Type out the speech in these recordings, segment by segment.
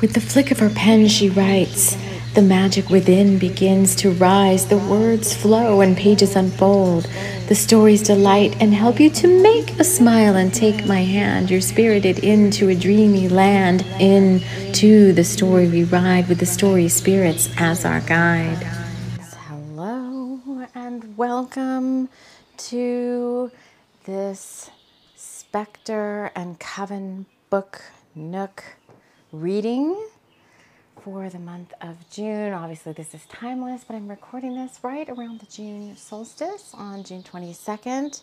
With the flick of her pen, she writes. The magic within begins to rise. The words flow and pages unfold. The stories delight and help you to make a smile and take my hand. You're spirited into a dreamy land. Into the story we ride with the story spirits as our guide. Hello and welcome to this Spectre and Coven book nook reading for the month of June. Obviously, this is timeless, but I'm recording this right around the June solstice on June 22nd.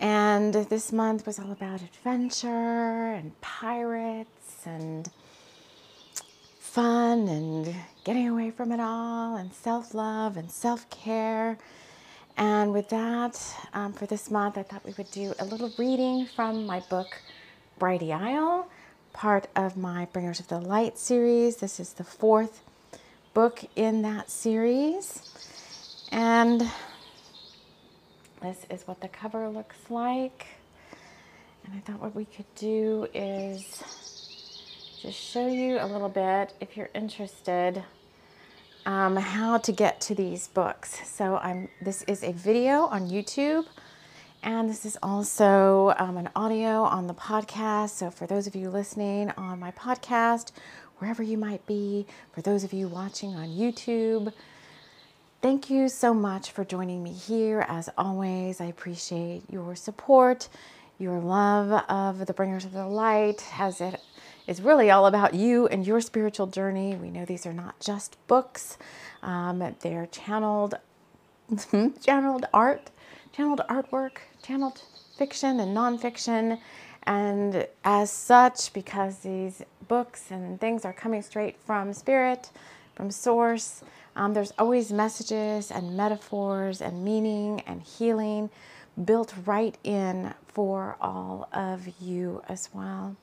And this month was all about adventure and pirates and fun and getting away from it all and self love and self care. And with that, um, for this month, I thought we would do a little reading from my book, Brighdy Isle part of my Bringers of the Light series. This is the fourth book in that series. And this is what the cover looks like. And I thought what we could do is just show you a little bit, if you're interested, um, how to get to these books. So I'm. this is a video on YouTube. And this is also um, an audio on the podcast. So, for those of you listening on my podcast, wherever you might be, for those of you watching on YouTube, thank you so much for joining me here. As always, I appreciate your support, your love of the Bringers of the Light, as it is really all about you and your spiritual journey. We know these are not just books, um, they're channeled, channeled art, channeled artwork, channeled fiction and nonfiction. And as such, because these books and things are coming straight from spirit, from source, um, there's always messages and metaphors and meaning and healing built right in for all of you as well.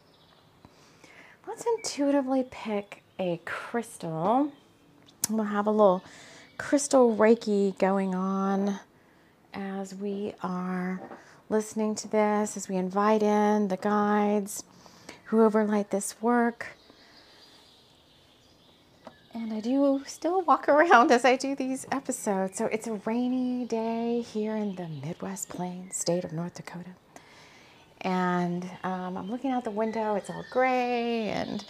Let's intuitively pick a crystal. We'll have a little crystal Reiki going on as we are listening to this, as we invite in the guides who overlight this work. And I do still walk around as I do these episodes. So it's a rainy day here in the Midwest Plains, state of North Dakota. And um, I'm looking out the window, it's all gray, and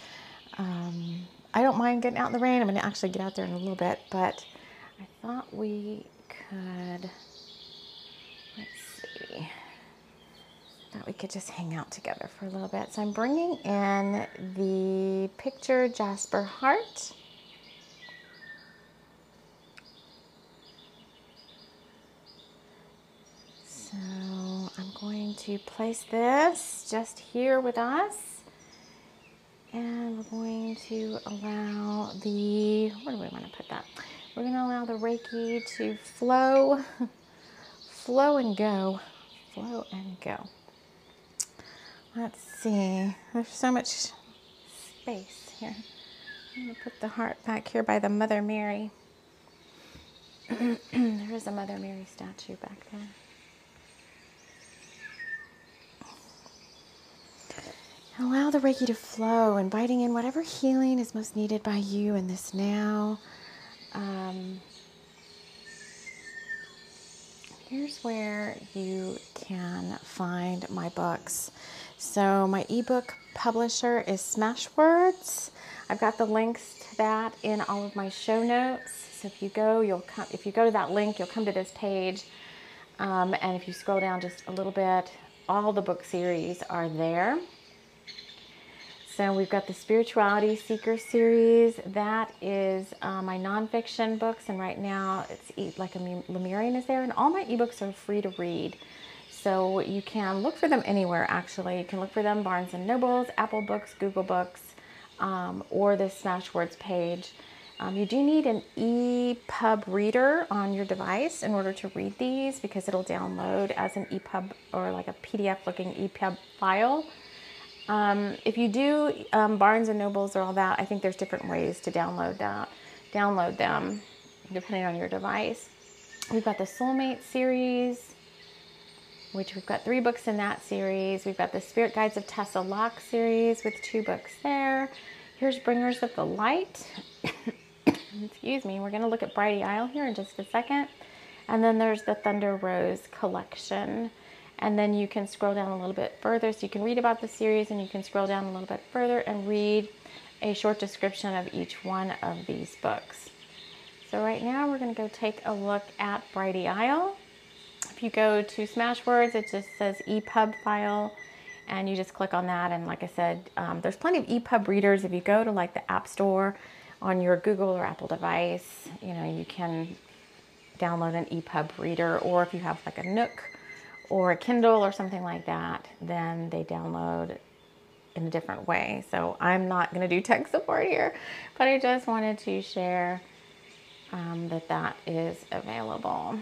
um, I don't mind getting out in the rain. I'm going to actually get out there in a little bit, but I thought we could thought we could just hang out together for a little bit. So I'm bringing in the picture Jasper Heart. So I'm going to place this just here with us. And we're going to allow the, where do we want to put that? We're going to allow the Reiki to flow, flow and go, flow and go. Let's see. There's so much space here. I'm going to put the heart back here by the Mother Mary. there is a Mother Mary statue back there. Allow the Reiki to flow, inviting in whatever healing is most needed by you in this now. Um, here's where you can find my books. So my ebook publisher is Smashwords. I've got the links to that in all of my show notes. So if you go, you'll come. If you go to that link, you'll come to this page. Um, and if you scroll down just a little bit, all the book series are there. So we've got the Spirituality Seeker series. That is uh, my nonfiction books, and right now it's like a Lemurian is there, and all my ebooks are free to read. So you can look for them anywhere actually. You can look for them Barnes and Nobles, Apple Books, Google Books, um, or the Smashwords page. Um, you do need an EPUB reader on your device in order to read these because it'll download as an EPUB or like a PDF looking EPUB file. Um, if you do um, Barnes and Nobles or all that, I think there's different ways to download that, download them depending on your device. We've got the Soulmate series, which we've got three books in that series. We've got the Spirit Guides of Tessa Locke series with two books there. here's Bringers of the Light. Excuse me. We're going to look at Brighdy Isle here in just a second. And then there's the Thunder Rose collection. And then you can scroll down a little bit further. So you can read about the series and you can scroll down a little bit further and read a short description of each one of these books. So right now we're going to go take a look at Brighdy Isle. If you go to Smashwords, it just says EPUB file and you just click on that. And like I said, um, there's plenty of EPUB readers. If you go to like the App Store on your Google or Apple device, you know, you can download an EPUB reader, or if you have like a Nook or a Kindle or something like that, then they download in a different way. So I'm not going to do tech support here, but I just wanted to share um, that that is available.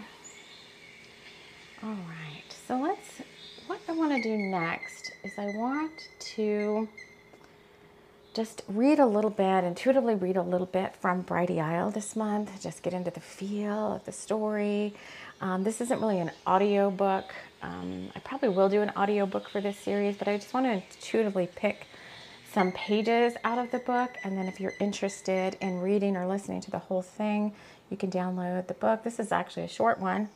All right, so let's, what I want to do next is I want to just read a little bit, intuitively read a little bit from Brighdy Isle this month, just get into the feel of the story. Um, this isn't really an audio book. Um, I probably will do an audio book for this series, but I just want to intuitively pick some pages out of the book. And then if you're interested in reading or listening to the whole thing, you can download the book. This is actually a short one.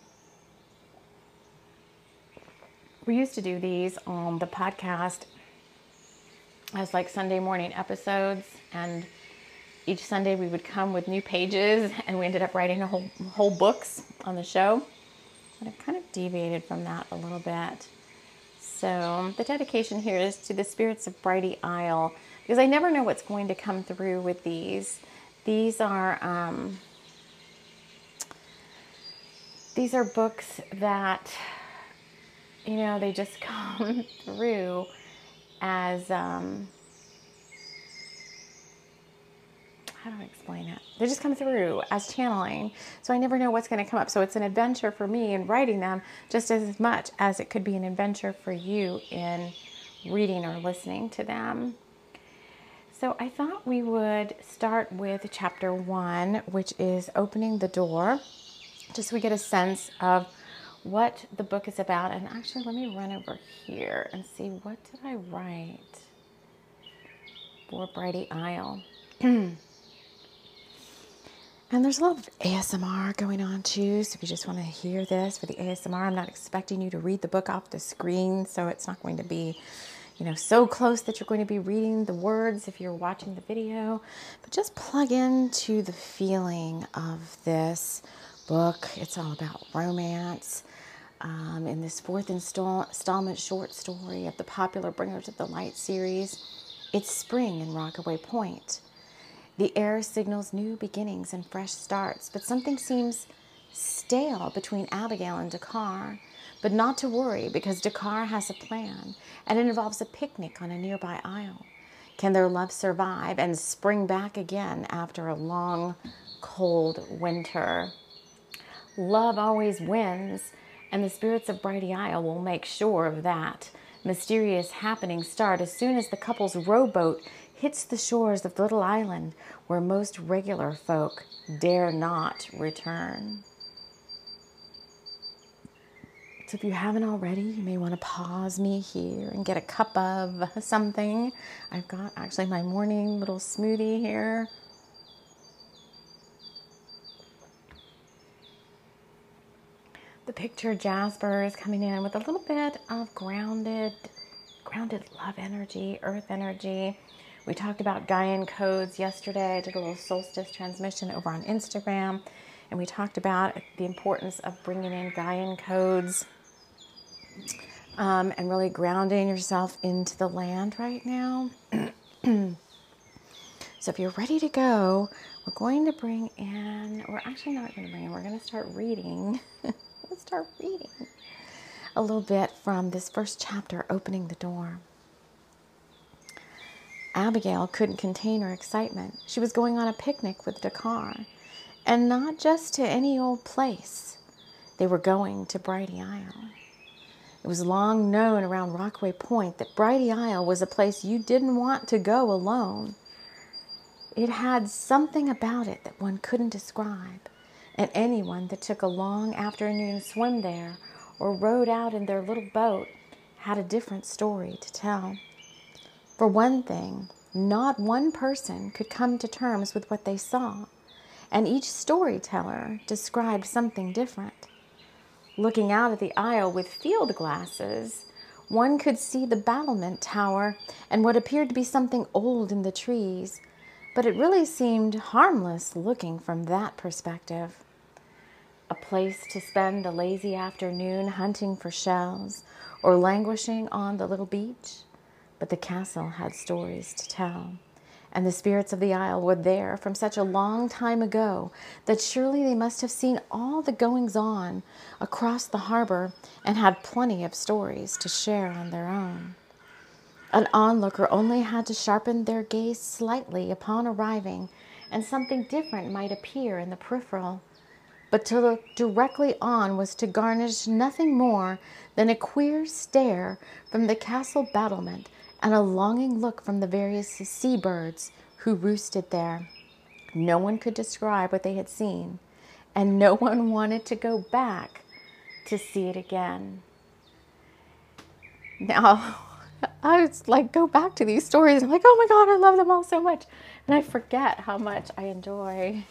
We used to do these on the podcast as like Sunday morning episodes and each Sunday we would come with new pages and we ended up writing a whole whole books on the show. But I've kind of deviated from that a little bit. So the dedication here is to the spirits of Brighdy Isle because I never know what's going to come through with these. These are um, these are books that you know they just come through as um, how do I explain it? They just come through as channeling. So I never know what's going to come up. So it's an adventure for me in writing them just as much as it could be an adventure for you in reading or listening to them. So I thought we would start with chapter one, which is opening the door, just so we get a sense of what the book is about. And actually, let me run over here and see what did I write for Brighdy Isle. and there's a lot of ASMR going on too. So if you just want to hear this for the ASMR, I'm not expecting you to read the book off the screen. So it's not going to be, you know, so close that you're going to be reading the words if you're watching the video. But just plug into the feeling of this book. It's all about romance um, in this fourth installment short story of the popular Bringers of the Light series. It's spring in Rockaway Point. The air signals new beginnings and fresh starts, but something seems stale between Abigail and Dakar. But not to worry because Dakar has a plan and it involves a picnic on a nearby isle. Can their love survive and spring back again after a long, cold winter? Love always wins, and the spirits of Brighdy Isle will make sure of that. Mysterious happenings start as soon as the couple's rowboat hits the shores of the little island where most regular folk dare not return. So if you haven't already, you may want to pause me here and get a cup of something. I've got actually my morning little smoothie here. The picture Jasper is coming in with a little bit of grounded, grounded love energy, earth energy. We talked about Gaian codes yesterday. I did a little solstice transmission over on Instagram, and we talked about the importance of bringing in Gaian codes um, and really grounding yourself into the land right now. so, if you're ready to go, we're going to bring in, we're actually not going to bring in, we're going to start reading. Let's start reading a little bit from this first chapter, Opening the Door. Abigail couldn't contain her excitement. She was going on a picnic with Dakar, and not just to any old place. They were going to Brighdy Isle. It was long known around Rockaway Point that Brighdy Isle was a place you didn't want to go alone. It had something about it that one couldn't describe and anyone that took a long afternoon swim there or rowed out in their little boat had a different story to tell. For one thing, not one person could come to terms with what they saw, and each storyteller described something different. Looking out at the isle with field glasses, one could see the battlement tower and what appeared to be something old in the trees, but it really seemed harmless looking from that perspective. A place to spend a lazy afternoon hunting for shells or languishing on the little beach, but the castle had stories to tell and the spirits of the isle were there from such a long time ago that surely they must have seen all the goings on across the harbor and had plenty of stories to share on their own. An onlooker only had to sharpen their gaze slightly upon arriving, and something different might appear in the peripheral. But to look directly on was to garnish nothing more than a queer stare from the castle battlement and a longing look from the various sea birds who roosted there. No one could describe what they had seen, and no one wanted to go back to see it again. Now, I was like, go back to these stories. I'm like, oh my God, I love them all so much. And I forget how much I enjoy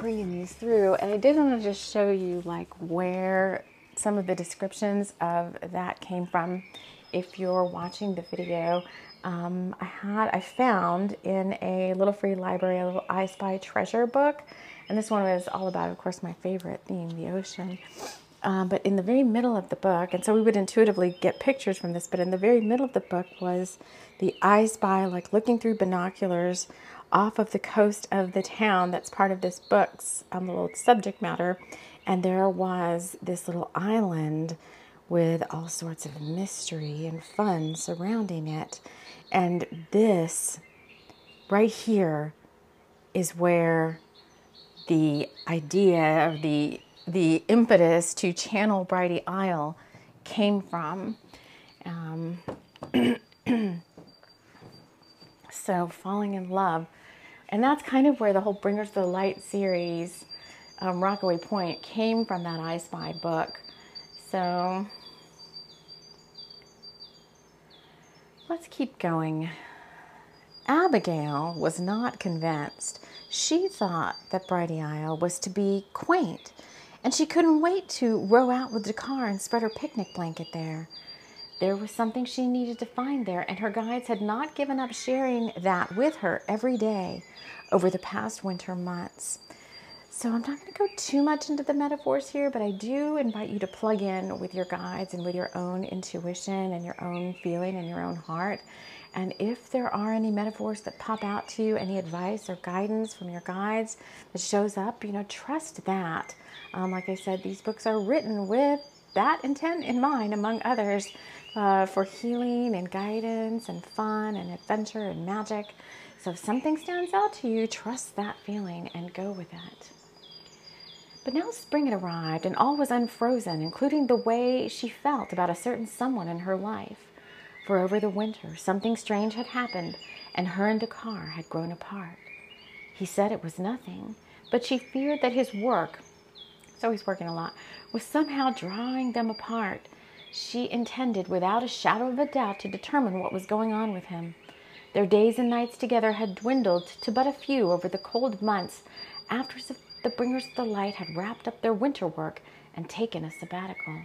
bringing these through. And I did want to just show you like where some of the descriptions of that came from if you're watching the video, um, I had I found in a little free library a little I Spy treasure book, and this one was all about, of course, my favorite theme, the ocean. Um, but in the very middle of the book, and so we would intuitively get pictures from this, but in the very middle of the book was the I Spy, like looking through binoculars off of the coast of the town that's part of this book's um, little subject matter. And there was this little island with all sorts of mystery and fun surrounding it. And this right here is where the idea of the the impetus to channel Brighdy Isle came from. Um, so falling in love, and that's kind of where the whole Bringers of the Light series, um, Rockaway Point, came from that I Spy book. So Let's keep going. Abigail was not convinced. She thought that Brighdy Isle was to be quaint, and she couldn't wait to row out with car and spread her picnic blanket there. There was something she needed to find there, and her guides had not given up sharing that with her every day over the past winter months. So I'm not going to go too much into the metaphors here, but I do invite you to plug in with your guides and with your own intuition and your own feeling and your own heart. And if there are any metaphors that pop out to you, any advice or guidance from your guides that shows up, you know, trust that. Um, like I said, these books are written with that intent in mind, among others, uh, for healing and guidance and fun and adventure and magic. So if something stands out to you, trust that feeling and go with it. But now spring had arrived and all was unfrozen, including the way she felt about a certain someone in her life. For over the winter, something strange had happened, and her and Dakar had grown apart. He said it was nothing, but she feared that his work, so he's working a lot, was somehow drawing them apart. She intended, without a shadow of a doubt, to determine what was going on with him. Their days and nights together had dwindled to but a few over the cold months after the bringers of the light had wrapped up their winter work and taken a sabbatical.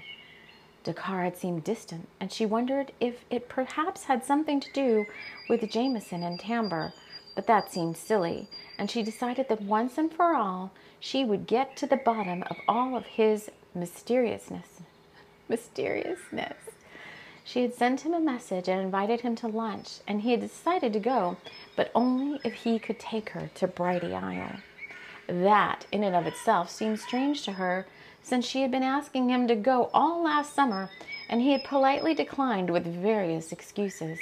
Dakar had seemed distant, and she wondered if it perhaps had something to do with Jameson and Tamber, but that seemed silly, and she decided that once and for all she would get to the bottom of all of his mysteriousness. Mysteriousness. She had sent him a message and invited him to lunch, and he had decided to go, but only if he could take her to Brighdy Isle. That, in and of itself, seemed strange to her, since she had been asking him to go all last summer, and he had politely declined with various excuses.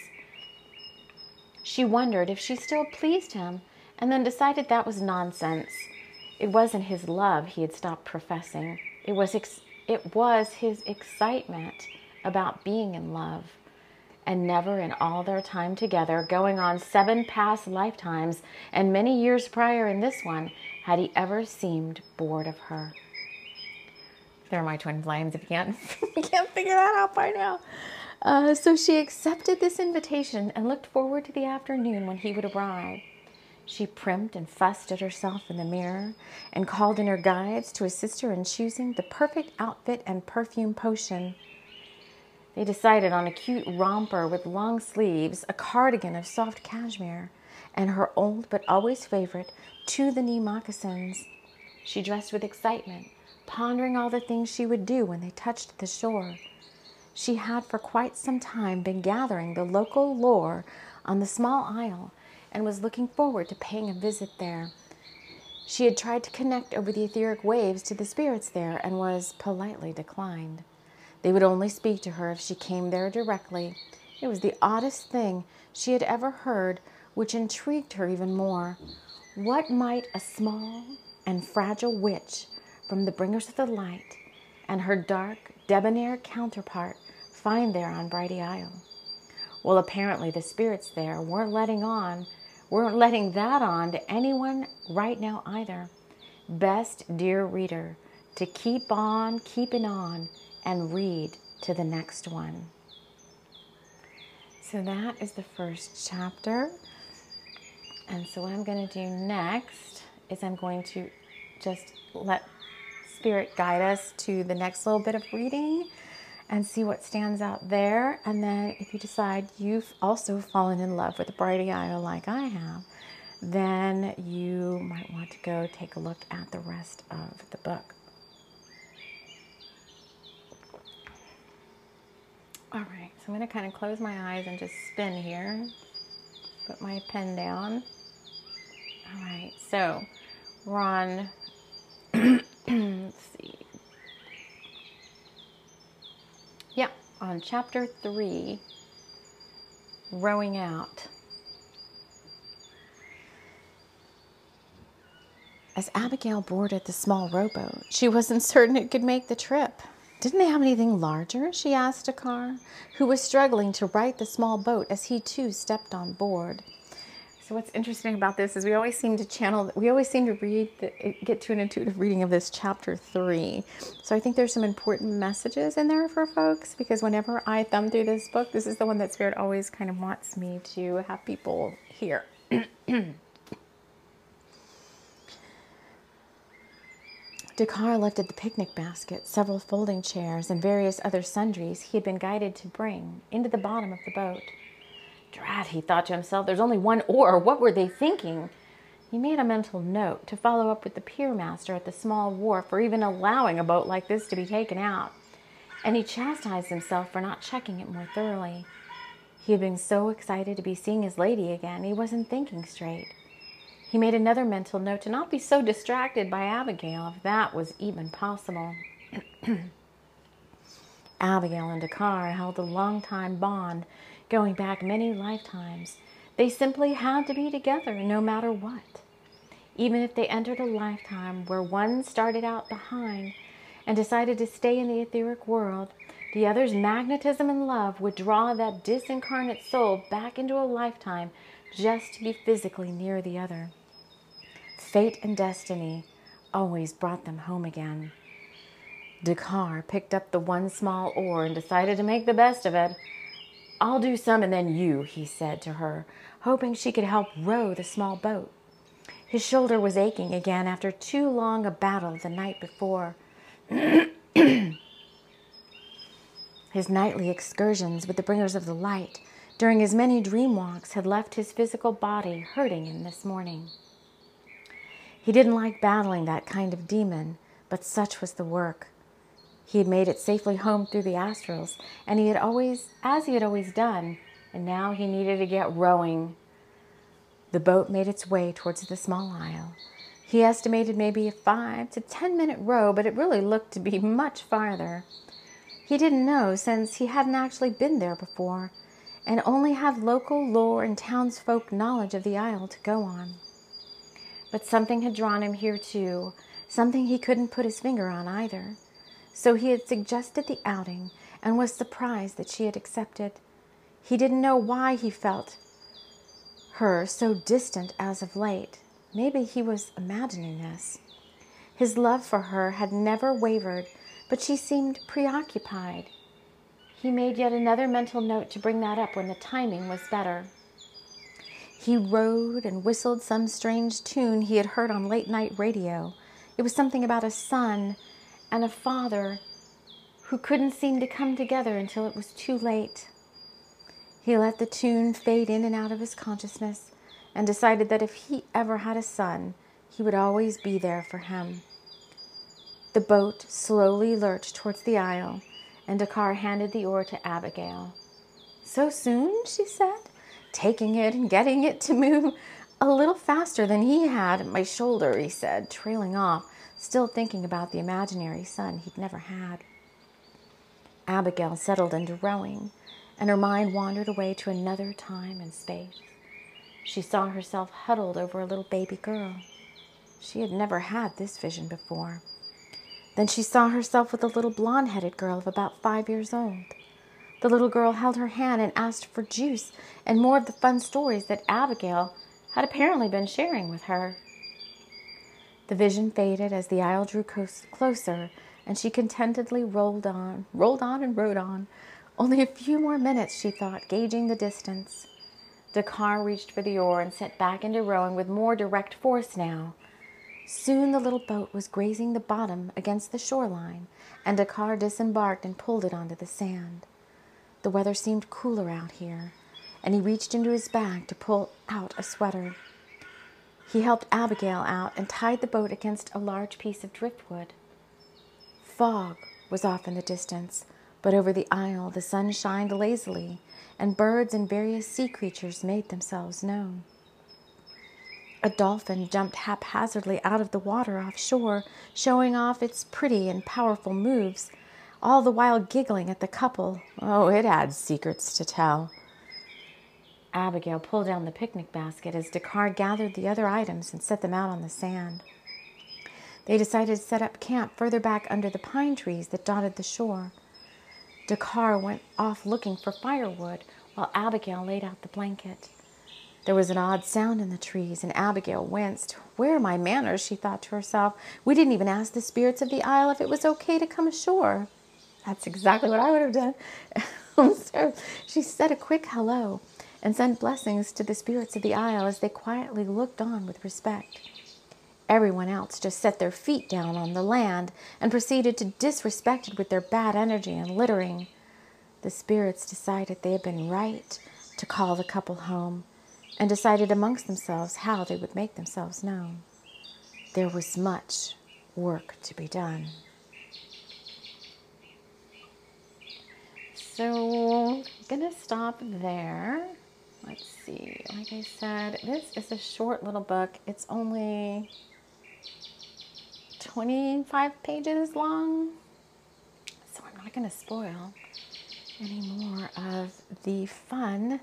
She wondered if she still pleased him, and then decided that was nonsense. It wasn't his love he had stopped professing. It was, ex- it was his excitement about being in love and never in all their time together, going on seven past lifetimes and many years prior in this one, had he ever seemed bored of her. They're my twin flames if you can't, can't figure that out by now. Uh, so she accepted this invitation and looked forward to the afternoon when he would arrive. She primped and fussed at herself in the mirror and called in her guides to assist her in choosing the perfect outfit and perfume potion. They decided on a cute romper with long sleeves, a cardigan of soft cashmere, and her old but always favorite to the knee moccasins. She dressed with excitement, pondering all the things she would do when they touched the shore. She had for quite some time been gathering the local lore on the small isle and was looking forward to paying a visit there. She had tried to connect over the etheric waves to the spirits there and was politely declined. They would only speak to her if she came there directly. It was the oddest thing she had ever heard, which intrigued her even more. What might a small and fragile witch from the bringers of the light and her dark, debonair counterpart find there on Brighdy Isle? Well, apparently the spirits there weren't letting on, weren't letting that on to anyone right now either. Best, dear reader, to keep on keeping on and read to the next one. So that is the first chapter. And so, what I'm going to do next is I'm going to just let Spirit guide us to the next little bit of reading and see what stands out there. And then, if you decide you've also fallen in love with the Brighdy Isle like I have, then you might want to go take a look at the rest of the book. All right, so I'm going to kind of close my eyes and just spin here. Put my pen down. All right, so we're on, let's see. Yeah, on chapter three, rowing out. As Abigail boarded the small rowboat, she wasn't certain it could make the trip. Didn't they have anything larger? she asked Dakar, who was struggling to right the small boat as he too stepped on board. So what's interesting about this is we always seem to channel, we always seem to read, the, get to an intuitive reading of this chapter three. So I think there's some important messages in there for folks because whenever I thumb through this book, this is the one that Spirit always kind of wants me to have people hear. Dakar lifted the picnic basket, several folding chairs, and various other sundries he had been guided to bring into the bottom of the boat. Drat, he thought to himself, there's only one oar. What were they thinking? He made a mental note to follow up with the pier master at the small wharf for even allowing a boat like this to be taken out, and he chastised himself for not checking it more thoroughly. He had been so excited to be seeing his lady again, he wasn't thinking straight. He made another mental note to not be so distracted by Abigail, if that was even possible. Abigail and Dakar held a long-time bond going back many lifetimes. They simply had to be together no matter what. Even if they entered a lifetime where one started out behind and decided to stay in the etheric world, the other's magnetism and love would draw that disincarnate soul back into a lifetime just to be physically near the other. Fate and destiny always brought them home again. Dakar picked up the one small oar and decided to make the best of it. I'll do some and then you, he said to her, hoping she could help row the small boat. His shoulder was aching again after too long a battle the night before. his nightly excursions with the bringers of the light during his many dream walks had left his physical body hurting him this morning. He didn't like battling that kind of demon, but such was the work. He had made it safely home through the astrals, and he had always, as he had always done, and now he needed to get rowing. The boat made its way towards the small isle. He estimated maybe a five to ten minute row, but it really looked to be much farther. He didn't know since he hadn't actually been there before, and only had local lore and townsfolk knowledge of the isle to go on. But something had drawn him here too, something he couldn't put his finger on either. So he had suggested the outing and was surprised that she had accepted. He didn't know why he felt her so distant as of late. Maybe he was imagining this. His love for her had never wavered, but she seemed preoccupied. he made yet another mental note to bring that up when the timing was better. He rowed and whistled some strange tune he had heard on late night radio. It was something about a son and a father who couldn't seem to come together until it was too late. He let the tune fade in and out of his consciousness and decided that if he ever had a son, he would always be there for him. The boat slowly lurched towards the isle, and Dakar handed the oar to Abigail. So soon? she said, taking it and getting it to move a little faster than he had my shoulder, he said, trailing off, still thinking about the imaginary son he'd never had. Abigail settled into rowing and her mind wandered away to another time and space. She saw herself huddled over a little baby girl. She had never had this vision before. Then she saw herself with a little blonde headed girl of about five years old. The little girl held her hand and asked for juice and more of the fun stories that Abigail had apparently been sharing with her. The vision faded as the isle drew closer, and she contentedly rolled on, rolled on, and rowed on, only a few more minutes, she thought, gauging the distance. Dakar reached for the oar and set back into rowing with more direct force now. Soon the little boat was grazing the bottom against the shoreline, and Dakar disembarked and pulled it onto the sand. The weather seemed cooler out here, and he reached into his bag to pull out a sweater. He helped Abigail out and tied the boat against a large piece of driftwood. Fog was off in the distance, but over the isle the sun shined lazily, and birds and various sea creatures made themselves known. A dolphin jumped haphazardly out of the water offshore, showing off its pretty and powerful moves, all the while giggling at the couple. Oh, it had secrets to tell. Abigail pulled down the picnic basket as Dakar gathered the other items and set them out on the sand. They decided to set up camp further back under the pine trees that dotted the shore. Dakar went off looking for firewood while Abigail laid out the blanket. There was an odd sound in the trees, and Abigail winced. Where are my manners? she thought to herself. We didn't even ask the spirits of the isle if it was okay to come ashore. That's exactly what I would have done. she said a quick hello and sent blessings to the spirits of the isle as they quietly looked on with respect. Everyone else just set their feet down on the land and proceeded to disrespect it with their bad energy and littering. The spirits decided they had been right to call the couple home and decided amongst themselves how they would make themselves known. There was much work to be done. So, I'm going to stop there. Let's see. Like I said, this is a short little book. It's only 25 pages long. So I'm not going to spoil any more of the fun.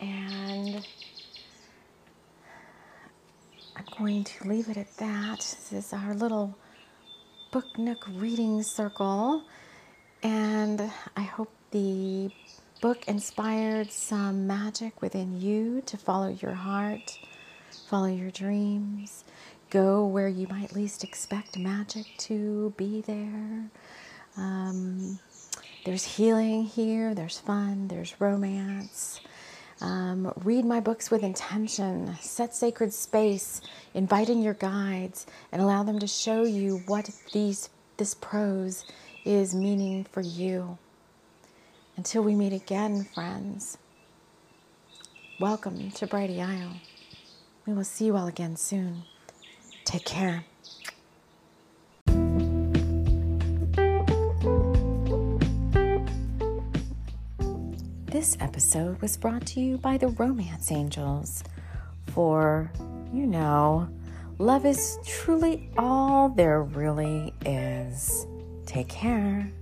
And I'm going to leave it at that. This is our little Book Nook reading circle. And I hope the book inspired some magic within you to follow your heart, follow your dreams, go where you might least expect magic to be there. Um, there's healing here, there's fun, there's romance. Um, read my books with intention, set sacred space, invite in your guides, and allow them to show you what these, this prose is meaning for you. Until we meet again, friends, welcome to Brighdy Isle. We will see you all again soon. Take care. This episode was brought to you by the Romance Angels. For, you know, love is truly all there really is. Take care.